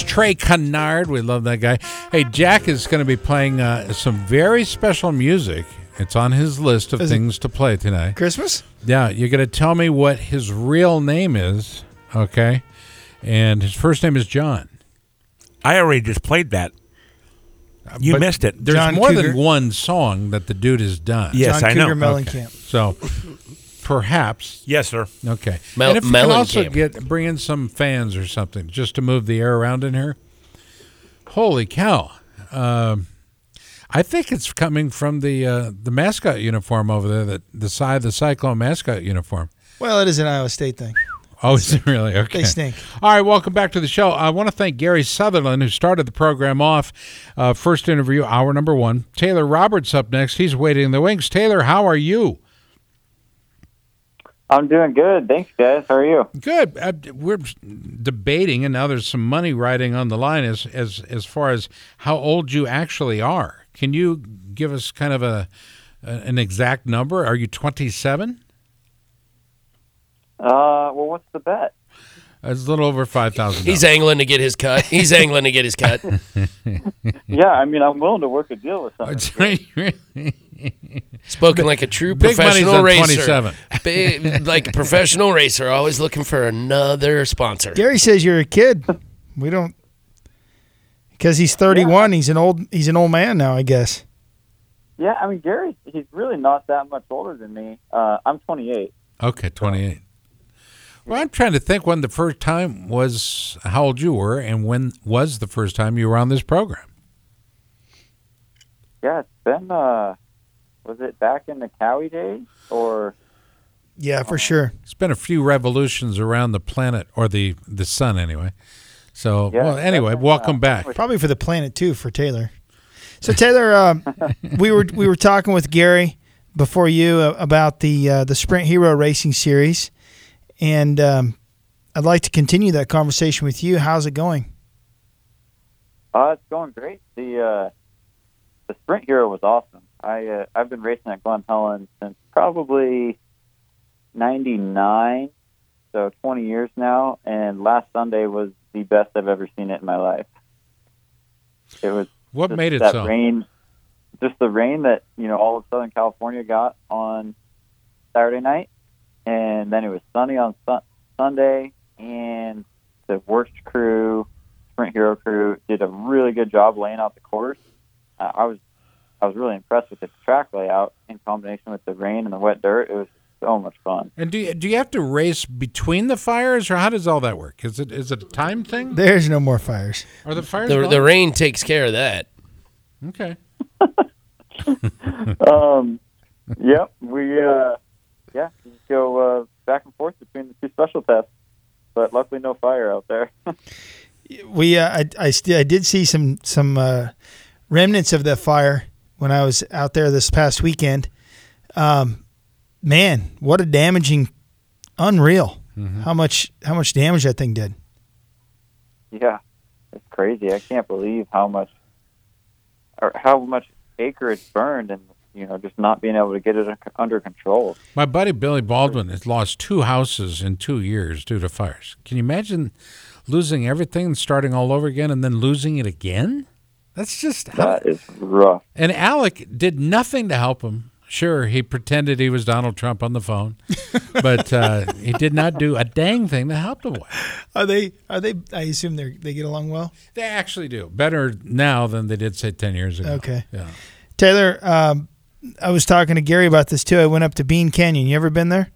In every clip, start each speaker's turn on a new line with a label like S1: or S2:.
S1: It's Trey Canard. We love that guy. Hey, Jack is going to be playing uh, some very special music. It's on his list of
S2: Is
S1: things to play tonight.
S2: Christmas?
S1: Yeah, you're going to tell me what his real name is, okay? And his first name is John.
S3: I already just played that. You
S1: But
S3: missed it.
S1: There's
S2: John
S1: more
S2: Cougar.
S1: than one song that the dude has done.
S3: Yes,
S2: John
S3: I know.
S2: Cougar
S3: Okay.
S1: So perhaps
S3: Yes, sir.
S1: okay.
S4: Mel-
S1: and if you can
S4: Mellencamp.
S1: also get bring in some fans or something just to move the air around in here. Holy cow! Um, I think it's coming from the uh, the mascot uniform over there. That the side the Cyclone mascot uniform.
S2: Well, it is an Iowa State thing.
S1: Oh, is it really? Okay.
S2: They stink.
S1: All right, welcome back to the show. I want to thank Gary Sutherland, who started the program off. Uh, first interview, hour number one. Taylor Roberts up next. He's waiting in the wings. Taylor, how are you?
S5: I'm doing good. Thanks, guys. How are you?
S1: Good. Uh, we're debating, and now there's some money riding on the line as as as far as how old you actually are. Can you give us kind of a, a an exact number? Are you 27?
S5: Uh, well, what's the bet?
S1: It's a little over five thousand.
S4: He's angling to get his cut. He's angling to get his cut.
S5: Yeah, I mean, I'm willing to work a deal with someone.
S4: Spoken like a true
S1: Big money's
S4: professional
S1: on
S4: racer.
S1: 27.
S4: Big, like a professional racer, always looking for another sponsor.
S2: Gary says you're a kid. We don't because he's 31. He's an old. He's an old man now, I guess.
S5: Yeah, I mean, Gary, he's really not that much older than me. Uh, I'm 28.
S1: Okay, 28. Well, I'm trying to think when the first time was, how old you were, and when was the first time you were on this program?
S5: Yeah, it's been, uh, was it back in the Cowie days? Or,
S2: Yeah, for sure.
S1: It's been a few revolutions around the planet, or the, the sun anyway. So,
S5: Yeah,
S1: well, anyway,
S5: definitely,
S1: welcome
S5: uh,
S1: back.
S2: Probably for the planet too for Taylor. So Taylor, um, we were we were talking with Gary before you uh, about the uh, the Sprint Enduro Racing Series, and um, I'd like to continue that conversation with you. How's it going?
S5: uh, it's going great. The, uh, the Sprint Enduro was awesome. I, uh, I've been racing at Glen Helen since probably 99, so 20 years now, and last Sunday was the best I've ever seen it in my life. It was
S1: What made it
S5: that
S1: so?
S5: rain, just the rain that you know all of Southern California got on Saturday night, and then it was sunny on sun- Sunday, and the WORCS crew, Sprint Enduro crew, did a really good job laying out the course. Uh, I was I was really impressed with the track layout in combination with the rain and the wet dirt. It was so much fun.
S1: And do you, do you have to race between the fires, or how does all that work? Is it is it a time thing?
S2: There's no more fires.
S1: Are the fires
S4: The, the rain takes care of that.
S1: Okay.
S5: um, yep, we uh, yeah, you just go uh, back and forth between the two special tests, but luckily no fire out there.
S2: We uh, I I, st- I did see some some uh, remnants of that fire when I was out there this past weekend. Um, man, what a damaging, unreal. How much how much damage that thing did.
S5: yeah, it's crazy. I can't believe how much or how much acreage burned, and you know just not being able to get it under control.
S1: My buddy Billy Baldwin has lost two houses in two years due to fires. Can you imagine losing everything and starting all over again and then losing it again? That's just how.
S5: That is rough.
S1: And Alec did nothing to help him. Sure, he pretended he was Donald Trump on the phone, but uh, he did not do a dang thing to help the boy.
S2: Are they? Are they? I assume they they get along well.
S1: They actually do better now than they did say ten years ago.
S2: Okay.
S1: Yeah.
S2: Taylor, um, I was talking to Gary about this too. I went up to Bean Canyon. You ever been there?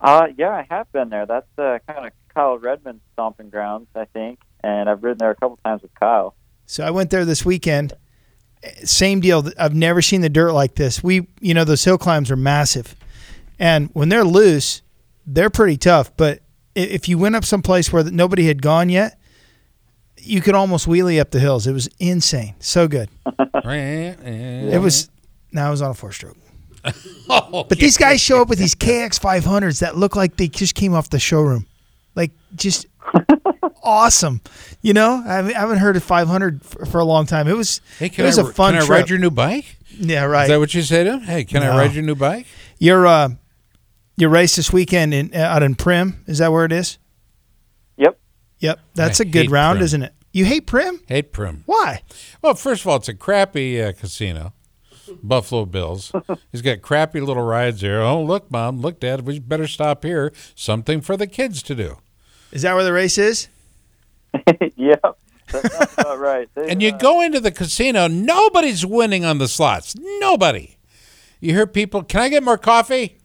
S5: Uh, yeah, I have been there. That's uh, kind of Kyle Redmond's stomping grounds, I think, and I've ridden there a couple times with Kyle.
S2: So I went there this weekend. Same deal. I've never seen the dirt like this. We, you know, those hill climbs are massive, and when they're loose, they're pretty tough. But if you went up someplace where nobody had gone yet, you could almost wheelie up the hills. It was insane. So good. It was. Now I was on a four stroke. But these guys show up with these KX 500s that look like they just came off the showroom. Like, just awesome. You know, I haven't- I haven't heard of 500 for, for a long time. It was,
S1: Hey,
S2: it
S1: can
S2: was
S1: I,
S2: a fun
S1: can I
S2: trip.
S1: ride your new bike?
S2: yeah, right.
S1: Is that what you say to him? Hey, can I
S2: No.
S1: ride your new bike?
S2: Your uh, your race this weekend in out in Primm is that where it is?
S5: Yep.
S2: Yep, that's
S1: I
S2: a good
S1: hate
S2: round,
S1: Primm.
S2: isn't it? You hate Primm?
S1: Hate Primm.
S2: Why?
S1: Well, first of all, it's a crappy uh, casino. Buffalo Bills. He's got crappy little rides there. Oh, look, mom, look, dad, we better stop here. Something for the kids to do.
S2: Is that where the race is?
S5: yep, that sounds about right. They,
S1: And you
S5: uh,
S1: go into the casino, nobody's winning on the slots. Nobody. You hear people, can I get more coffee?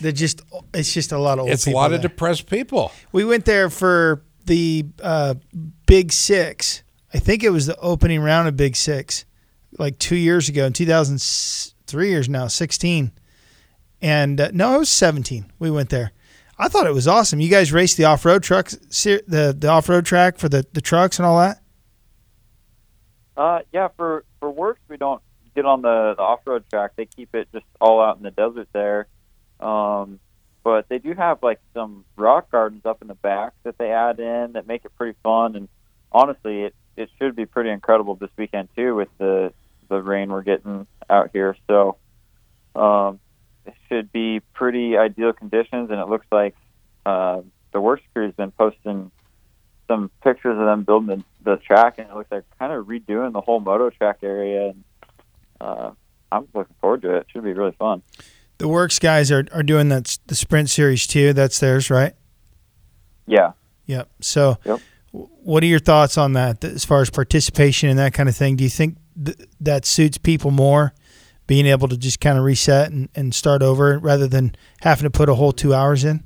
S2: They're just it's just a lot of old
S1: It's a
S2: people
S1: lot of depressed people.
S2: we went there for the uh, Big Six. I think it was the opening round of Big Six, like two years ago in 2003 years now, 16. And uh, no, it was 17. We went there. I thought it was awesome. You guys raced the off road trucks, the the off road track for the, the trucks and all that.
S5: Uh, yeah, for for WORCS we don't get on the, the off road track. They keep it just all out in the desert there. Um, but they do have like some rock gardens up in the back that they add in that make it pretty fun. And honestly, it it should be pretty incredible this weekend too with the the rain we're getting out here. So um, it should be pretty ideal conditions. And it looks like uh, the WORCS crew's been posting some pictures of them building the, the track, and it looks like kind of redoing the whole moto track area. And uh, I'm looking forward to it. It should be really fun.
S2: The WORCS guys are, are doing that the sprint series too. That's theirs, right?
S5: Yeah.
S2: Yep. So,
S5: Yep.
S2: what are your thoughts on that as far as participation and that kind of thing? Do you think th- that suits people more, being able to just kind of reset and, and start over rather than having to put a whole two hours in?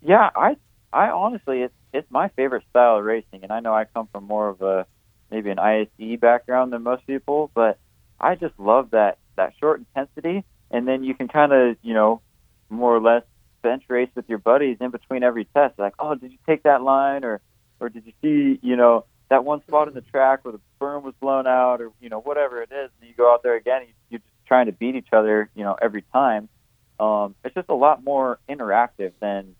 S5: Yeah, I I honestly it's it's my favorite style of racing, and I know I come from more of a maybe an ISDE background than most people, but I just love that that short intensity, and then you can kind of you know more or less bench race with your buddies in between every test. Like, oh, did you take that line, or or did you see you know that one spot in the track where the berm was blown out, or you know whatever it is, and you go out there again, you, you're just trying to beat each other, you know, every time. Um, it's just a lot more interactive than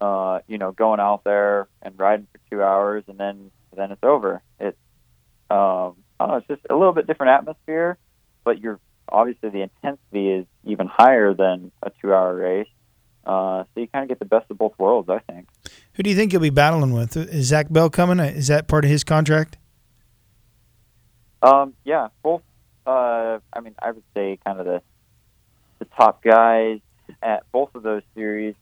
S5: uh, you know, going out there and riding for two hours and then then it's over. It's um, I don't know, it's just a little bit different atmosphere, but you're obviously the intensity is even higher than a two hour race. Uh, so you kind of get the best of both worlds, I think.
S2: Who do you think you'll be battling with? Is Zach Bell coming? Is that part of his contract?
S5: Um, yeah, both. Uh, I mean, I would say kind of the the top guys at both of those series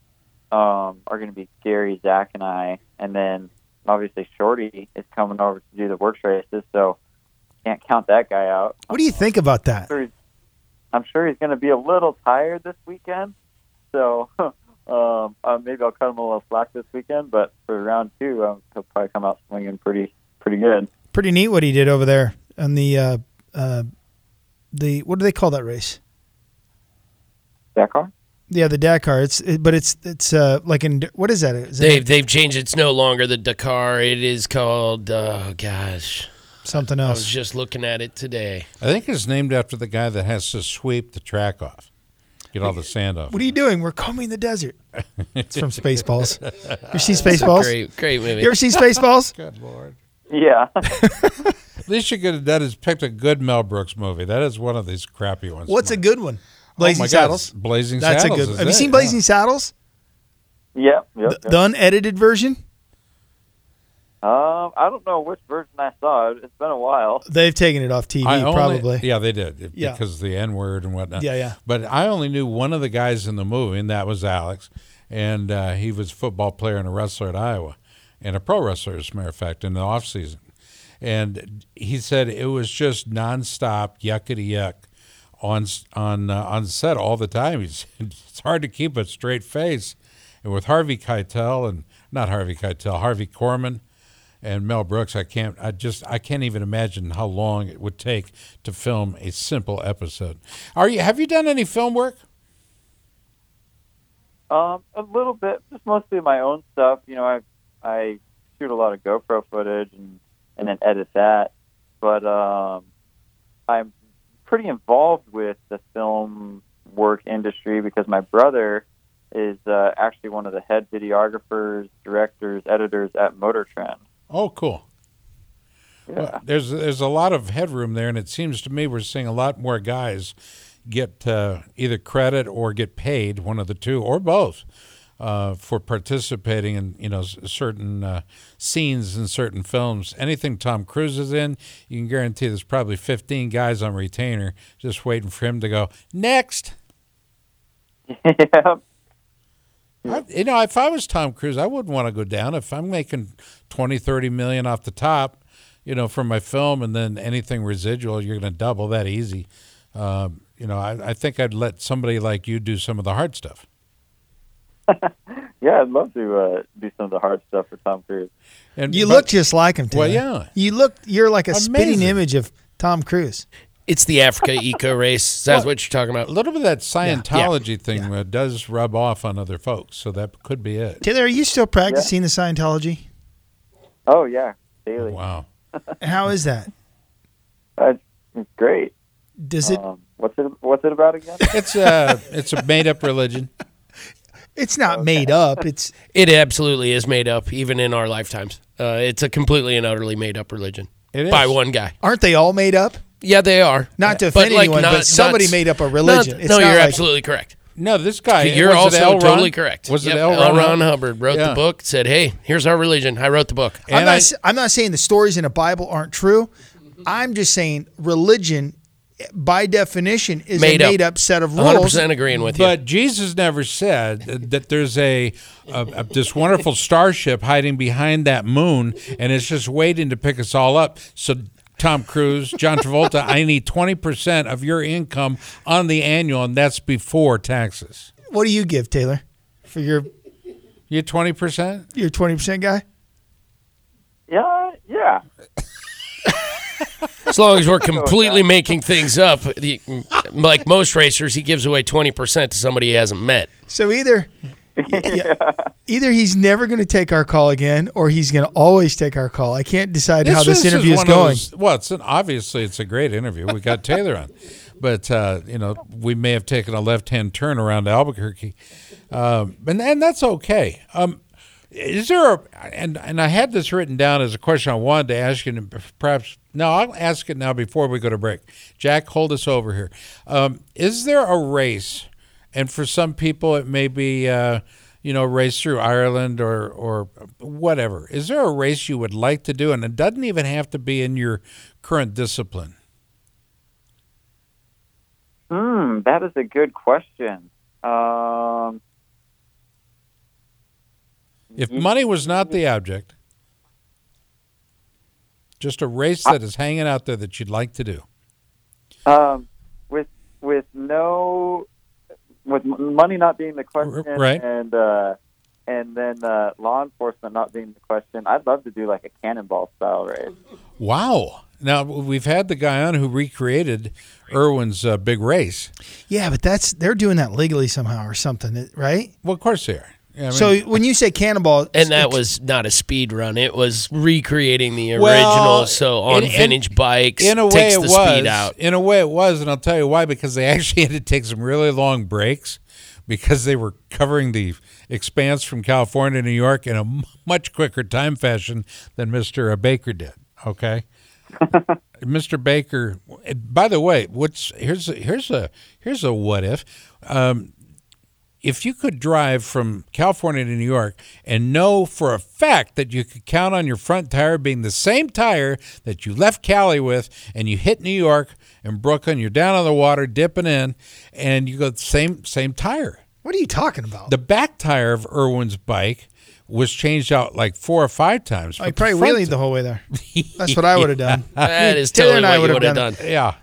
S5: um, are going to be Gary, Zach, and I, and then obviously Shorty is coming over to do the WORCS races, so can't count that guy out.
S2: What do you think about that?
S5: I'm sure he's, I'm sure he's going to be a little tired this weekend, so um, uh, maybe I'll cut him a little slack this weekend. But for round two, um, he'll probably come out swinging pretty pretty good.
S2: Pretty neat what he did over there on the uh, uh, the what do they call that race?
S5: Dakar.
S2: Yeah, the Dakar. It's it, but it's it's uh, like in what is that? Is
S4: They've
S2: it
S4: they've changed. It's no longer the Dakar. It is called. Oh gosh,
S2: something else.
S4: I was just looking at it today.
S1: I think it's named after the guy that has to sweep the track off, get all the sand off.
S2: What are you doing? We're combing the desert. It's from Spaceballs. You see Spaceballs?
S4: Great, great movie.
S2: You ever see Spaceballs?
S1: Good lord.
S5: Yeah.
S1: At least you could have done is picked a good Mel Brooks movie. That is one of these crappy ones.
S2: What's a good one? Oh Blazing
S1: oh my
S2: Saddles.
S1: God, Blazing
S2: That's
S1: Saddles.
S2: That's a good.
S1: is
S2: Have you
S1: it,
S2: seen
S1: yeah.
S2: Blazing Saddles?
S5: yep. Yep.
S2: The,
S5: yep.
S2: the unedited version.
S5: Um, I don't know which version I saw. It's been a while.
S2: They've taken it off TV,
S1: only-
S2: probably.
S1: Yeah, they did
S2: Yeah.
S1: because of the N word and whatnot.
S2: Yeah, yeah.
S1: But I only knew one of the guys in the movie, and that was Alex, and uh, he was a football player and a wrestler at Iowa, and a pro wrestler, as a matter of fact, in the off season. And he said it was just nonstop yuckity yuck on on uh, on set all the time. He's, it's hard to keep a straight face, and with Harvey Keitel and not Harvey Keitel, Harvey Korman and Mel Brooks, I can't. I just I can't even imagine how long it would take to film a simple episode. Are you? Have you done any film work?
S5: Um, a little bit, just mostly my own stuff. You know, I I shoot a lot of GoPro footage and and then edit that. But um, I'm pretty involved with the film work industry because my brother is uh, actually one of the head videographers, directors, editors at Motor Trend.
S1: Oh, cool.
S5: Yeah.
S1: Well, there's there's a lot of headroom there, and it seems to me we're seeing a lot more guys get uh, either credit or get paid, one of the two, or both, uh, for participating in you know certain uh, scenes in certain films. Anything Tom Cruise is in, you can guarantee there's probably 15 guys on retainer just waiting for him to go next.
S5: yeah.
S1: I, you know, if I was Tom Cruise, I wouldn't want to go down. If I'm making 20, 30 million off the top, you know, from my film, and then anything residual, you're going to double that easy. Um, you know, I, I think I'd let somebody like you do some of the hard stuff.
S5: Yeah, I'd love to uh, do some of the hard stuff for Tom Cruise.
S1: And
S2: You
S1: but-
S2: look just like him.
S1: Too.
S2: Well,
S1: yeah.
S2: You look. You're like a spitting image of Tom Cruise.
S4: It's the Africa eco race. That's what you're talking about.
S1: a little bit of that Scientology thing uh, does rub off on other folks, so that could be it.
S2: Taylor, are you still practicing the Scientology?
S5: Oh yeah, daily.
S1: Wow.
S2: How is that?
S5: That's it's great.
S2: Does it?
S5: Um, what's it? What's it about again?
S1: It's a it's a made up religion.
S2: It's not made up. It's
S4: It absolutely is made up, even in our lifetimes. Uh, it's a completely and utterly made up religion
S1: It is
S4: by one guy.
S2: aren't they all made up?
S4: Yeah, they are.
S2: Not to
S4: But,
S2: offend
S4: like,
S2: anyone,
S4: not-
S2: but somebody
S4: not-
S2: made up a
S4: not-
S2: religion. It's
S4: no,
S2: not
S4: you're
S2: like-
S4: absolutely correct.
S1: No, this guy.
S4: You're
S1: was it
S4: also
S1: L.
S4: totally correct.
S1: Was
S4: Yep,
S1: it L. Ron?
S4: Ron Hubbard wrote
S1: Yeah.
S4: the book, said, "Hey, here's our religion." I wrote the book.
S2: I'm
S1: And
S2: not.
S1: I-
S2: s- I'm not saying the stories in the Bible aren't true. I'm just saying religion, by definition, is
S4: Made
S2: a made up set of rules.
S4: 100
S2: rules.
S4: percent agreeing with you.
S1: But Jesus never said that there's a, a, a this wonderful starship hiding behind that moon, and it's just waiting to pick us all up. So, Tom Cruise, John Travolta, I need twenty percent of your income on the annual, and that's before taxes.
S2: What do you give Taylor for your
S1: You twenty percent?
S2: your twenty percent guy?
S5: yeah, yeah.
S4: As long as we're completely making things up, like most racers, he gives away twenty percent to somebody he hasn't met.
S2: So either yeah, either he's never going to take our call again, or he's going to always take our call. I can't decide how this interview is
S1: one
S2: going.
S1: those- well, it's an, obviously it's a great interview. We got Taylor on, but uh, you know we may have taken a left-hand turn around Albuquerque, um, and and that's okay. Um, is there a and and I had this written down as a question I wanted to ask you, and perhaps no, I'll ask it now before we go to break. Jack, hold us over here. Um, is there a race, and for some people it may be. Uh, you know, race through Ireland or or whatever. Is there a race you would like to do, and it doesn't even have to be in your current discipline?
S5: Hmm, that is a good question. Um,
S1: If money was not the object, just a race that is hanging out there that you'd like to do.
S5: um, with with no with money not being the question,
S1: right.
S5: and uh, and then uh, law enforcement not being the question, I'd love to do like a cannonball style race.
S1: Wow. Now we've had the guy on who recreated Erwin's uh, big race.
S2: Yeah, but that's they're doing that legally somehow or something, right?
S1: Well, of course they are. Yeah, I mean-
S2: so when you say cannonball,
S4: And that was not a speed run; it was recreating the original.
S1: Well,
S4: so on
S1: in- in-
S4: vintage bikes,
S1: in a way it
S4: the
S1: was.
S4: speed out.
S1: In a way it was, and I'll tell you why. Because they actually had to take some really long breaks because they were covering the expanse from California to New York in a much quicker time fashion than Mister Baker did. Okay. Mr. Baker. By the way, what's here's a, here's a here's a what if. Um, if you could drive from California to New York and know for a fact that you could count on your front tire being the same tire that you left Cali with, and you hit New York and Brooklyn, you're down on the water dipping in, and you go same same tire.
S2: what are you talking about?
S1: The back tire of Erwin's bike was changed out like four or five times.
S2: I
S1: but the
S2: probably
S1: front-
S2: wheelied the whole way there. That's what I would have done.
S4: That is
S2: Taylor
S4: totally
S2: and I
S4: what you
S2: would've
S4: would have
S2: done
S4: done.
S1: Yeah,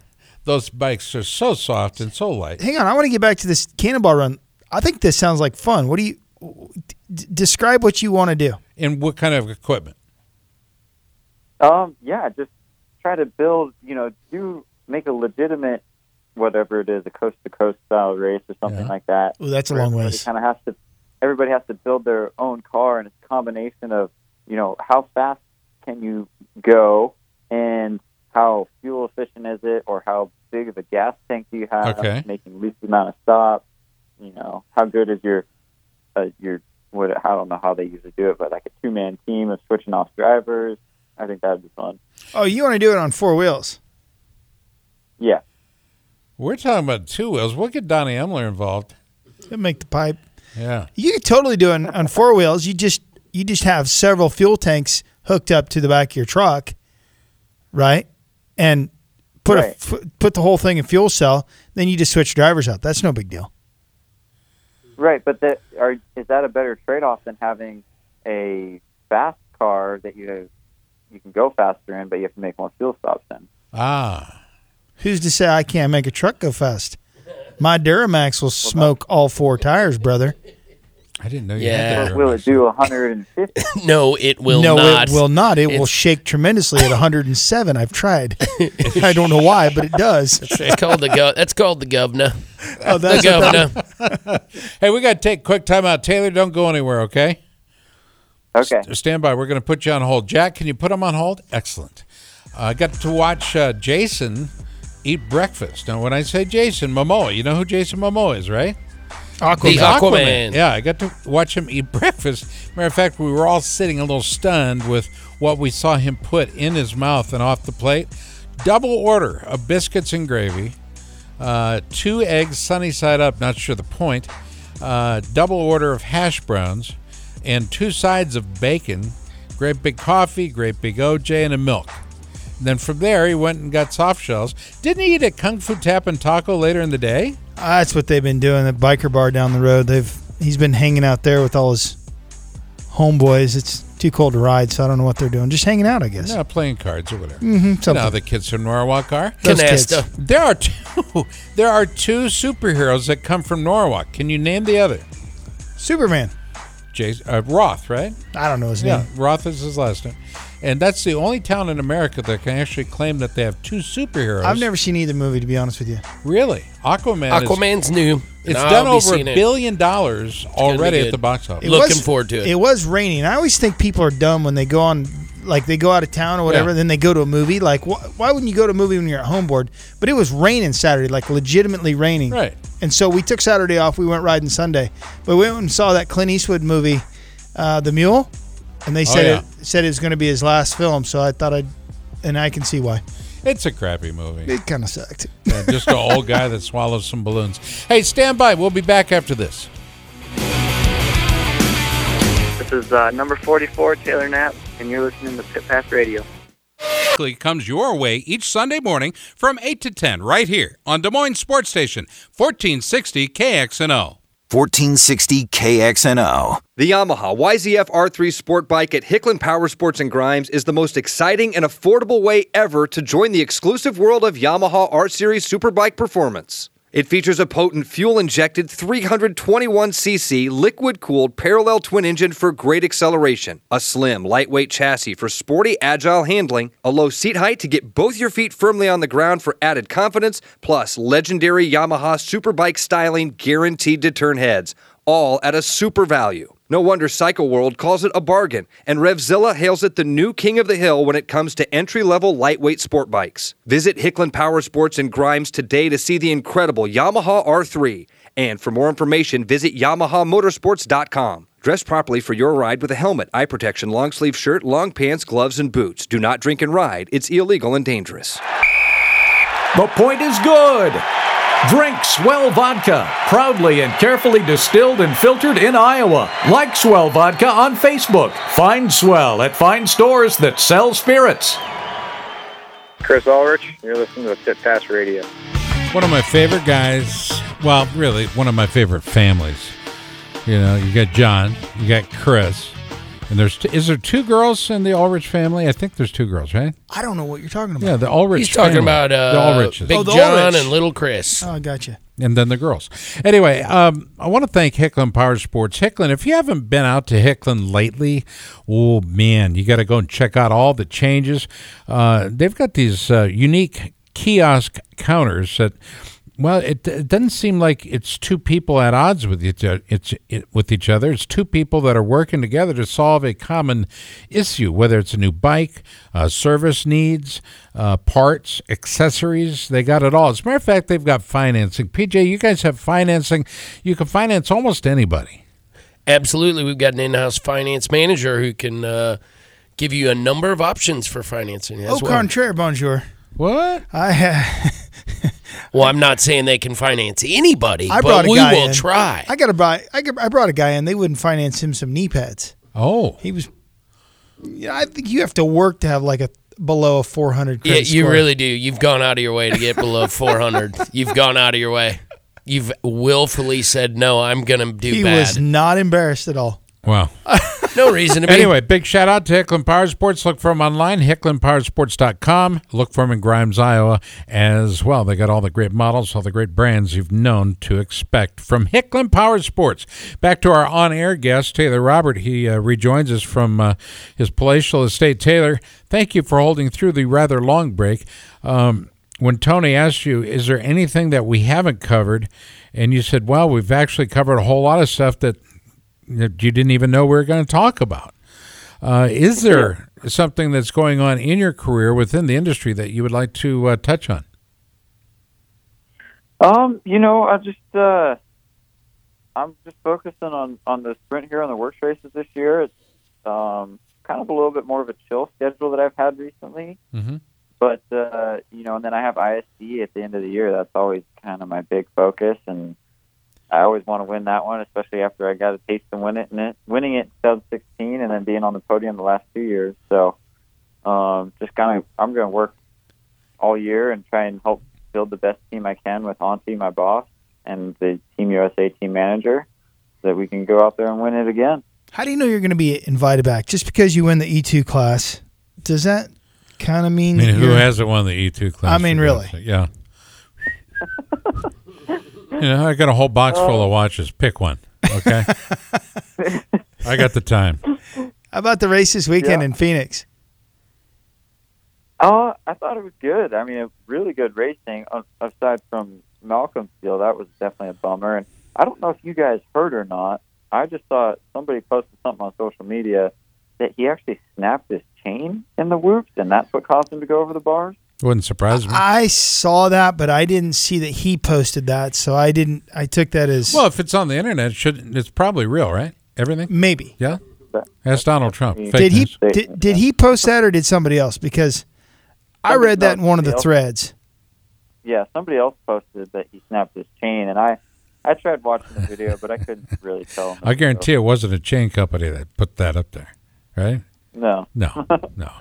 S1: those bikes are so soft and so light.
S2: Hang on, I want to get back to this cannonball run. I think this sounds like fun. What do you d- describe what you want to do?
S1: And what kind of equipment?
S5: Um, yeah, just try to build, you know, do make a legitimate, whatever it is, a coast to coast style race or something
S1: Yeah.
S5: like that.
S2: Ooh, that's a long
S5: everybody
S2: ways.
S5: Kind of has to, everybody has to build their own car, and it's a combination of, you know, how fast can you go, and how fuel efficient is it, or how big of a gas tank do you have,
S1: Okay.
S5: making least amount of stops. You know, how good is your, uh, your what? I don't know how they usually do it, but like a two man team of switching off drivers. I think that'd be fun.
S2: Oh, you want to do it on four wheels?
S5: Yeah.
S1: We're talking about two wheels. We'll get Donny Emler involved.
S2: He'll make the pipe.
S1: Yeah.
S2: You could totally do it on, on four wheels. You just you just have several fuel tanks hooked up to the back of your truck, right? And put a
S5: Right.
S2: f- put the whole thing in fuel cell. Then you just switch drivers out. That's no big deal.
S5: Right, but that are is that a better trade off than having a fast car that you you can go faster in, but you have to make more fuel stops in?
S1: Ah.
S2: Who's to say I can't make a truck go fast? My Duramax will smoke all four tires, brother.
S1: I didn't know you
S4: Yeah.
S1: had that.
S5: will it do 150?
S4: No, it will
S2: no,
S4: not.
S2: it will not. It will shake tremendously at 107. I've tried. I don't know why, but it does.
S4: It's called the go. That's called the governor.
S2: Oh, that's what that-
S4: governor.
S1: Hey, we got to take a quick time out. Taylor, don't go anywhere, okay?
S5: Okay.
S1: Stand by. We're going to put you on hold. Jack, can you put him on hold? Excellent. I got to watch uh, Jason eat breakfast. Now, when I say Jason Momoa, you know who Jason Momoa is, right?
S4: The
S2: Aquaman.
S4: Aquaman.
S1: Yeah, I got to watch him eat breakfast. Matter of fact, we were all sitting a little stunned with what we saw him put in his mouth and off the plate. Double order of biscuits and gravy, uh, two eggs sunny side up, not sure the point, uh, double order of hash browns, and two sides of bacon, great big coffee, great big OJ, and a milk. And then from there, he went and got soft shells. Didn't he eat at Kung Fu Tap and Taco later in the day?
S2: That's what they've been doing. The biker bar down the road. They've he's been hanging out there with all his homeboys. It's too cold to ride, so I don't know what they're doing. Just hanging out, I guess.
S1: No, playing cards or whatever.
S2: Mm-hmm,
S1: You
S2: something.
S1: know the kids from Norwalk are.
S2: Those kids.
S1: There are two. There are two superheroes that come from Norwalk. Can you name the other?
S2: Superman.
S1: Jason uh, Roth, right?
S2: I don't know his.
S1: Yeah,
S2: name.
S1: Roth is his last name, and that's the only town in America that can actually claim that they have two superheroes.
S2: I've never seen either movie, to be honest with you.
S1: really Aquaman. Is,
S4: Aquaman's new.
S1: it's
S4: I'll
S1: done over a
S4: seeing it.
S1: billion dollars already at the box office.
S2: It
S4: Looking
S2: was-
S4: forward to it.
S2: It was raining. I always think people are dumb when they go on, like they go out of town or whatever,
S1: Yeah.
S2: then they go to a movie. Like, wh- why wouldn't you go to a movie when you're at home board? But it was raining Saturday, like legitimately raining.
S1: Right.
S2: And so we took Saturday off. We went riding Sunday. But we went and saw that Clint Eastwood movie, uh, The Mule, and they said
S1: yeah.
S2: it said it was going to be his last film. So I thought I'd, and I can see why.
S1: It's a crappy movie.
S2: It kind of sucked.
S1: Yeah, just an old guy that swallows some balloons. Hey, stand by. We'll be back after this.
S6: This is uh, number 44, Taylor Knapp, and you're listening to Pit Pass Radio.
S7: Weekly comes your way each Sunday morning from 8 to 10 right here on Des Moines Sports Station, 1460 KXNO.
S8: 1460 KXNO.
S9: The Yamaha YZF R3 Sport Bike at Hicklin Power Sports and Grimes is the most exciting and affordable way ever to join the exclusive world of Yamaha R Series Superbike performance. It features a potent fuel injected 321cc liquid cooled parallel twin engine for great acceleration, a slim, lightweight chassis for sporty, agile handling, a low seat height to get both your feet firmly on the ground for added confidence, plus legendary Yamaha Superbike styling guaranteed to turn heads all at a super value. No wonder Cycle World calls it a bargain, and Revzilla hails it the new king of the hill when it comes to entry level lightweight sport bikes. Visit Hicklin Power Sports and Grimes today to see the incredible Yamaha R3. And for more information, visit YamahaMotorsports.com. Dress properly for your ride with a helmet, eye protection, long sleeve shirt, long pants, gloves, and boots. Do not drink and ride, it's illegal and dangerous.
S10: The point is good. Drink Swell Vodka, proudly and carefully distilled and filtered in Iowa. Like Swell Vodka on Facebook. Find Swell at fine stores that sell spirits.
S6: Chris Ulrich, you're listening to Pit Pass Radio.
S1: One of my favorite guys. Well, really, one of my favorite families. You know, you got John, you got Chris, and there's t- is there two girls in the Ulrich family? I think there's two girls, right?
S2: I don't know what you're talking about.
S1: Yeah, the Ulrich.
S4: He's talking
S1: family.
S4: about
S1: the
S4: uh,
S1: Ulriches,
S4: Big
S2: Oh, the
S4: John
S2: Ulrich.
S4: and Little Chris.
S2: Oh, I got you.
S1: and then the girls. Anyway, um, I want to thank Hicklin Power Sports. Hicklin, if you haven't been out to Hicklin lately, oh man, you got to go and check out all the changes. Uh, they've got these uh, unique kiosk counters that. Well, it, it doesn't seem like it's two people at odds with each other. It's it, with each other. It's two people that are working together to solve a common issue, whether it's a new bike, uh, service needs, uh, parts, accessories. They got it all. As a matter of fact, they've got financing. PJ, you guys have financing. You can finance almost anybody.
S4: Absolutely. We've got an in house finance manager who can uh, give you a number of options for financing. as
S2: Au
S4: well.
S2: contraire, bonjour.
S1: What?
S2: I uh,
S4: Well, I'm not saying they can finance anybody,
S2: I
S4: but
S2: a
S4: we
S2: guy
S4: will
S2: in.
S4: try.
S2: I got to buy. I, got, I brought a guy in. They wouldn't finance him some knee pads.
S1: Oh,
S2: He was. Yeah, I think you have to work to have like a below a 400
S4: Yeah,
S2: credit
S4: you
S2: score.
S4: really do. You've gone out of your way to get below 400. You've gone out of your way. You've willfully said no. I'm gonna do
S2: He
S4: bad.
S2: was not embarrassed at all.
S1: wow.
S4: no reason to be.
S1: Anyway, big shout out to Hicklin Power Sports. Look for them online, hicklinpowersports.com. Look for them in Grimes, Iowa as well. They got all the great models, all the great brands you've known to expect from Hicklin Power Sports. Back to our on air guest, Taylor Robert. He uh, rejoins us from uh, his palatial estate. Taylor, thank you for holding through the rather long break. Um, when Tony asked you, is there anything that we haven't covered? And you said, well, we've actually covered a whole lot of stuff that that you didn't even know we were going to talk about. Uh, is there something that's going on in your career within the industry that you would like to uh, touch on?
S5: Um, you know, I just uh I'm just focusing on on the sprint here on the WORCS races this year. It's um kind of a little bit more of a chill schedule that I've had recently.
S1: Mhm.
S5: But uh, you know, and then I have ISDE at the end of the year. That's always kind of my big focus and I always want to win that one, especially after I got a taste of win it, and it, winning it in 2016 and then being on the podium the last two years. So, um, just kind of, I'm going to work all year and try and help build the best team I can with Antti, my boss, and the Team USA team manager, so that we can go out there and win it again.
S2: How do you know you're going to be invited back? Just because you win the E2 class, does that kind of mean?
S1: I
S2: mean?
S1: mean, who
S2: you're-
S1: hasn't won the E2 class?
S2: I mean, really?
S1: Yeah. you know, I got a whole box full of oh. watches. Pick one, okay? I got the time.
S2: How about the race this weekend
S5: Yeah.
S2: in Phoenix?
S5: Oh, I thought it was good. I mean, a really good racing. Uh, aside from Malcolm's deal, that was definitely a bummer. And I don't know if you guys heard or not. I just saw somebody posted something on social media that he actually snapped his chain in the whoops, and that's what caused him to go over the bars.
S1: Wouldn't surprise me.
S2: I saw that, but I didn't see that he posted that, so I didn't. I took that as
S1: Well, if it's on the internet, it should it's probably real, right? Everything?
S2: maybe.
S1: Yeah. Ask Donald Trump. Fake
S2: Did he
S1: news.
S2: did, did he post that or did somebody else? Because I
S5: Somebody-
S2: read that in one of the
S5: somebody else.
S2: threads.
S5: Yeah, somebody else posted that he snapped his chain, and I, I tried watching the video, but I couldn't really tell.
S1: I guarantee it wasn't a chain company that put that up there, right?
S5: No.
S1: No, no.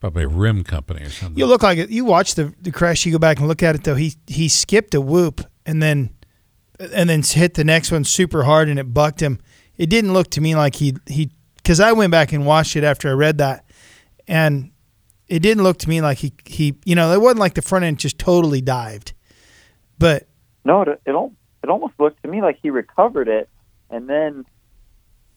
S1: Probably a rim company or something.
S2: You look like it. You watch the the crash. You go back and look at it though. He he skipped a whoop and then and then hit the next one super hard and it bucked him. It didn't look to me like he he because I went back and watched it after I read that, and it didn't look to me like he he you know it wasn't like the front end just totally dived, but
S5: No, it it, al- it almost looked to me like he recovered it, and then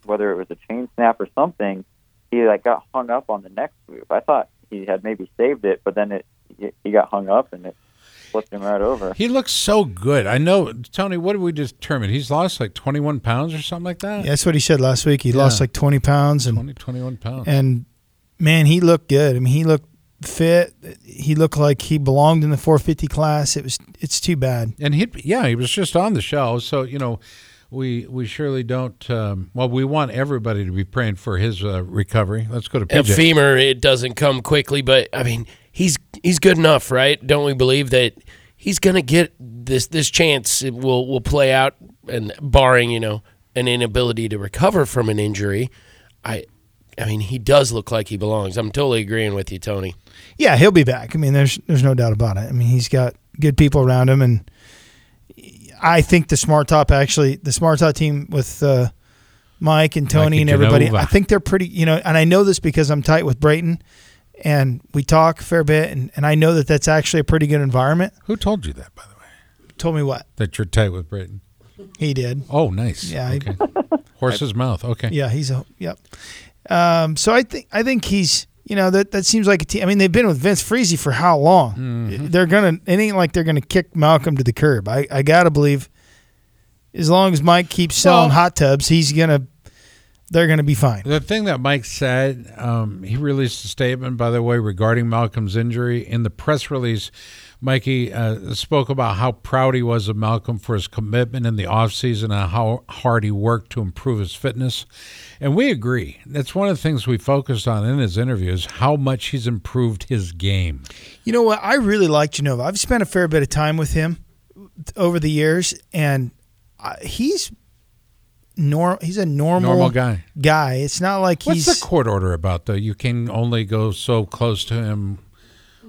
S5: whether it was a chain snap or something, he like got hung up on the next move. I thought he had maybe saved it, but then it he- he got hung up and it flipped him right over.
S1: He looks so good. I know, Tony. What did we determine? He's lost like twenty-one pounds or something like that.
S2: yeah, that's what he said last week. He
S1: Yeah.
S2: lost like twenty pounds and
S1: 20, 21 pounds.
S2: and man, he looked good. I mean, he looked fit. He looked like he belonged in the 450 class. It was it's too bad.
S1: and he, yeah, he was just on the show. So you know, we we surely don't. Um, well, we want everybody to be praying for his uh, recovery. Let's go to
S4: A
S1: PJ.
S4: femur, it doesn't come quickly, but I mean, he's he's good enough, right? Don't we believe that he's going to get this this chance? It will will play out, and barring you know an inability to recover from an injury, I. I mean, he does look like he belongs. I'm totally agreeing with you, Tony.
S2: Yeah, he'll be back. I mean, there's there's no doubt about it. I mean, he's got good people around him, and I think the Smartop actually the Smartop team with uh, Mike and Tony
S1: Mike
S2: and everybody.
S1: Genova.
S2: I think they're pretty. You know, and I know this because I'm tight with Brayton, and we talk a fair bit, and, and I know that that's actually a pretty good environment.
S1: Who told you that, by the way?
S2: Told me what
S1: That you're tight with Brayton.
S2: he did.
S1: Oh, nice.
S2: Yeah,
S1: Okay. Horse's mouth. Okay.
S2: Yeah, he's a yep. Um, so I think I think he's you know that that seems like a team. I mean, they've been with Vince Friese for how long?
S1: Mm-hmm.
S2: They're gonna. It ain't like they're gonna kick Malcolm to the curb. I I gotta believe, as long as Mike keeps selling
S1: Well-
S2: hot tubs, he's gonna. they're going to be fine.
S1: The thing that Mike said, um, he released a statement, by the way, regarding Malcolm's injury. In the press release, Mikey uh, spoke about how proud he was of Malcolm for his commitment in the offseason and how hard he worked to improve his fitness. And we agree. That's one of the things we focused on in his interview is how much he's improved his game.
S2: You know what? I really like Genova. I've spent a fair bit of time with him over the years, and uh, he's norm. He's a normal,
S1: Normal guy.
S2: Guy. It's not like
S1: What's
S2: he's
S1: the court order about, though? You can only go so close to him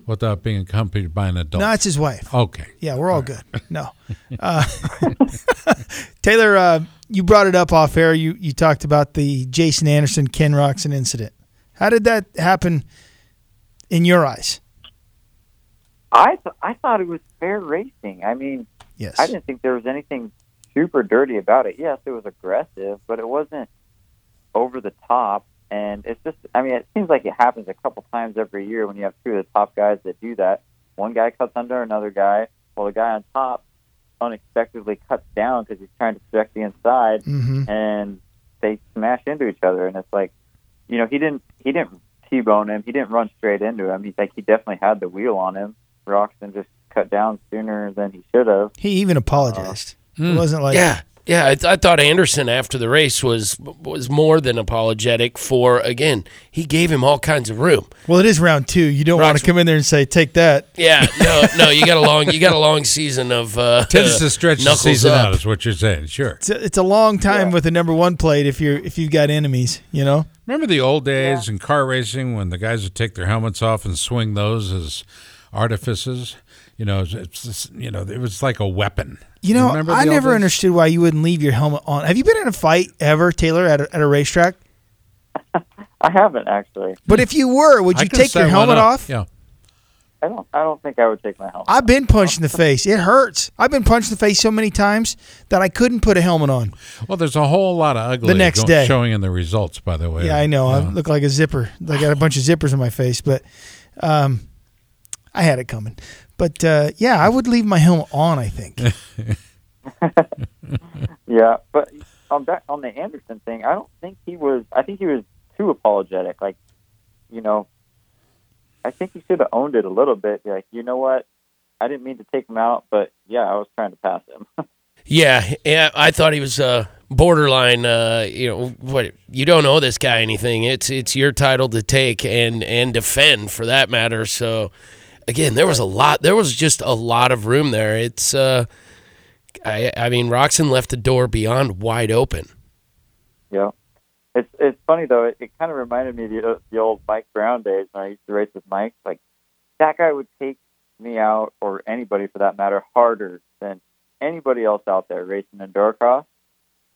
S1: without being accompanied by an adult.
S2: no. It's his wife.
S1: Okay.
S2: Yeah, we're all good. No, uh, Taylor, uh, you brought it up off air. You you talked about the Jason Anderson Ken Roczen incident. How did that happen in your eyes?
S5: I th- I thought it was fair racing. I mean,
S2: Yes.
S5: I didn't think there was anything super dirty about it. Yes, it was aggressive, but it wasn't over the top. And it's just, I mean, it seems like it happens a couple times every year when you have two of the top guys that do that. One guy cuts under another guy, while the guy on top unexpectedly cuts down because he's trying to protect the inside,
S2: Mhm.
S5: and they smash into each other. And it's like, you know, he didn't he didn't t-bone him. He didn't run straight into him. He's like he definitely had the wheel on him. Roczen just cut down sooner than he should have.
S2: He even apologized. it wasn't like
S4: yeah, yeah. I, th- I thought Anderson after the race was was more than apologetic for again. He gave him all kinds of room.
S2: Well, it is round two. You don't want to come in there and say, "Take that."
S4: Yeah, no, no. You got a long you got a long season of uh,
S1: Tends to stretch the season
S4: up.
S1: out, is what you're saying. Sure.
S2: It's a, it's a long time with the number one plate if you're if you've got enemies. You know.
S1: Remember the old days in car racing when the guys would take their helmets off and swing those as artifices? You know, it's, it's you know, it was like a weapon.
S2: You know,
S1: Remember
S2: I never
S1: days?
S2: understood why you wouldn't leave your helmet on. Have you been in a fight ever, Taylor, at a, at a racetrack?
S5: I haven't actually.
S2: But if you were, would
S1: I
S2: you take your helmet off?
S1: Yeah.
S5: I don't. I don't think I would take my helmet.
S2: I've been punched in the face. It hurts. I've been punched in the face so many times that I couldn't put a helmet on.
S1: Well, there's a whole lot of ugly
S2: The next
S1: go-
S2: day.
S1: showing in the results, by the way.
S2: Yeah, I know. I look like a zipper. I got a bunch of zippers in my face, but um, I had it coming. But uh, yeah, I would leave my helmet on. I think.
S5: Yeah, but on that on the Anderson thing, I don't think he was. I think he was too apologetic. Like, you know, I think he should have owned it a little bit. Like, you know what? I didn't mean to take him out, but yeah, I was trying to pass him.
S4: Yeah, yeah. I thought he was uh, borderline. Uh, you know, what? You don't owe this guy anything. It's it's your title to take and and defend for that matter. So, again, there was a lot. There was just a lot of room there. It's. Uh, I I mean, Roczen left the door beyond wide open.
S5: yeah, it's it's funny though. It, it kind of reminded me of the, the old Mike Brown days when I used to race with Mike. Like that guy would take me out, or anybody for that matter, harder than anybody else out there racing endurocross.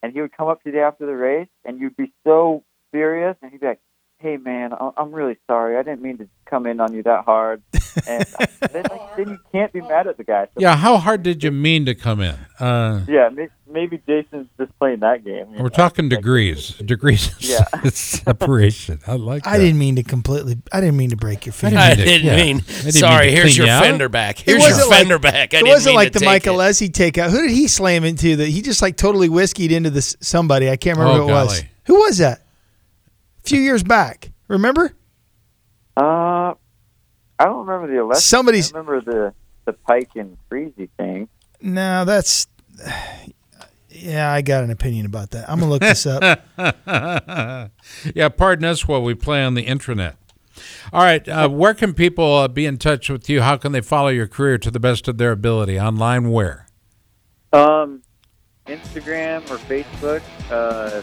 S5: And he would come up to you after the race, and you'd be so furious, and he'd be like, "Hey, man, I- I'm really sorry. I didn't mean to come in on you that hard." And then, like, then you can't be mad at the guy. So,
S1: Yeah, how hard did you mean to come in? Uh,
S5: yeah. Maybe Jason's just playing that game.
S1: we're
S5: know?
S1: talking degrees. Degrees of
S5: Yeah.
S1: separation. I like that.
S2: I didn't mean to completely. I didn't mean to break your finger.
S4: I
S1: mean to-
S4: didn't
S1: yeah.
S4: mean.
S1: I didn't
S4: sorry,
S1: to
S4: here's your
S1: you out.
S4: fender back.
S2: It
S4: Here's your
S2: wasn't like-
S4: back. I
S2: it
S4: didn't
S2: wasn't
S4: mean
S2: like
S4: to
S2: the
S4: take
S2: Mike takeout. Who did he slam into? That he just like totally whiskeyed into this somebody. I can't remember
S1: Oh,
S2: who it was. Who was that? A few years back. Remember?
S5: Uh, I don't remember the election.
S2: Somebody's-
S5: I remember the the Peick and Friese thing.
S2: No, that's. Yeah, I got an opinion about that. I'm gonna look this up.
S1: yeah, pardon us while we play on the intranet. All right, uh, where can people uh, be in touch with you? How can they follow your career to the best of their ability? Online, where?
S5: Um, Instagram or Facebook. Uh,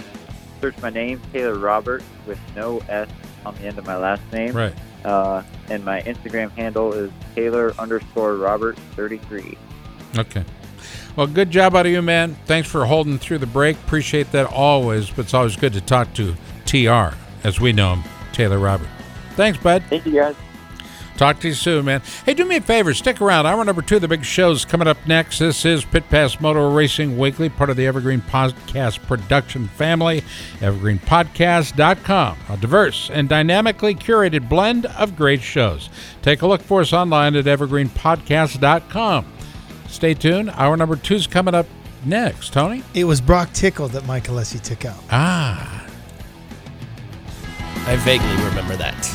S5: search my name Taylor Robert with no S on the end of my last name.
S1: Right.
S5: Uh, and my Instagram handle is Taylor underscore Robert thirty three.
S1: Okay. Well, good job out of you, man. Thanks for holding through the break. Appreciate that always, but it's always good to talk to TR, as we know him, Taylor Robert. Thanks, bud.
S5: Thank you guys.
S1: Talk to you soon, man. Hey, do me a favor, stick around. Hour number two of the big show's coming up next. This is Pit Pass Motor Racing Weekly, part of the Evergreen Podcast production family. EvergreenPodcast.com, a diverse and dynamically curated blend of great shows. Take a look for us online at EvergreenPodcast.com. Stay tuned. Hour number two's coming up next. Tony?
S2: It was Broc Tickle that Mike Alessi took out.
S1: Ah.
S4: I vaguely remember that.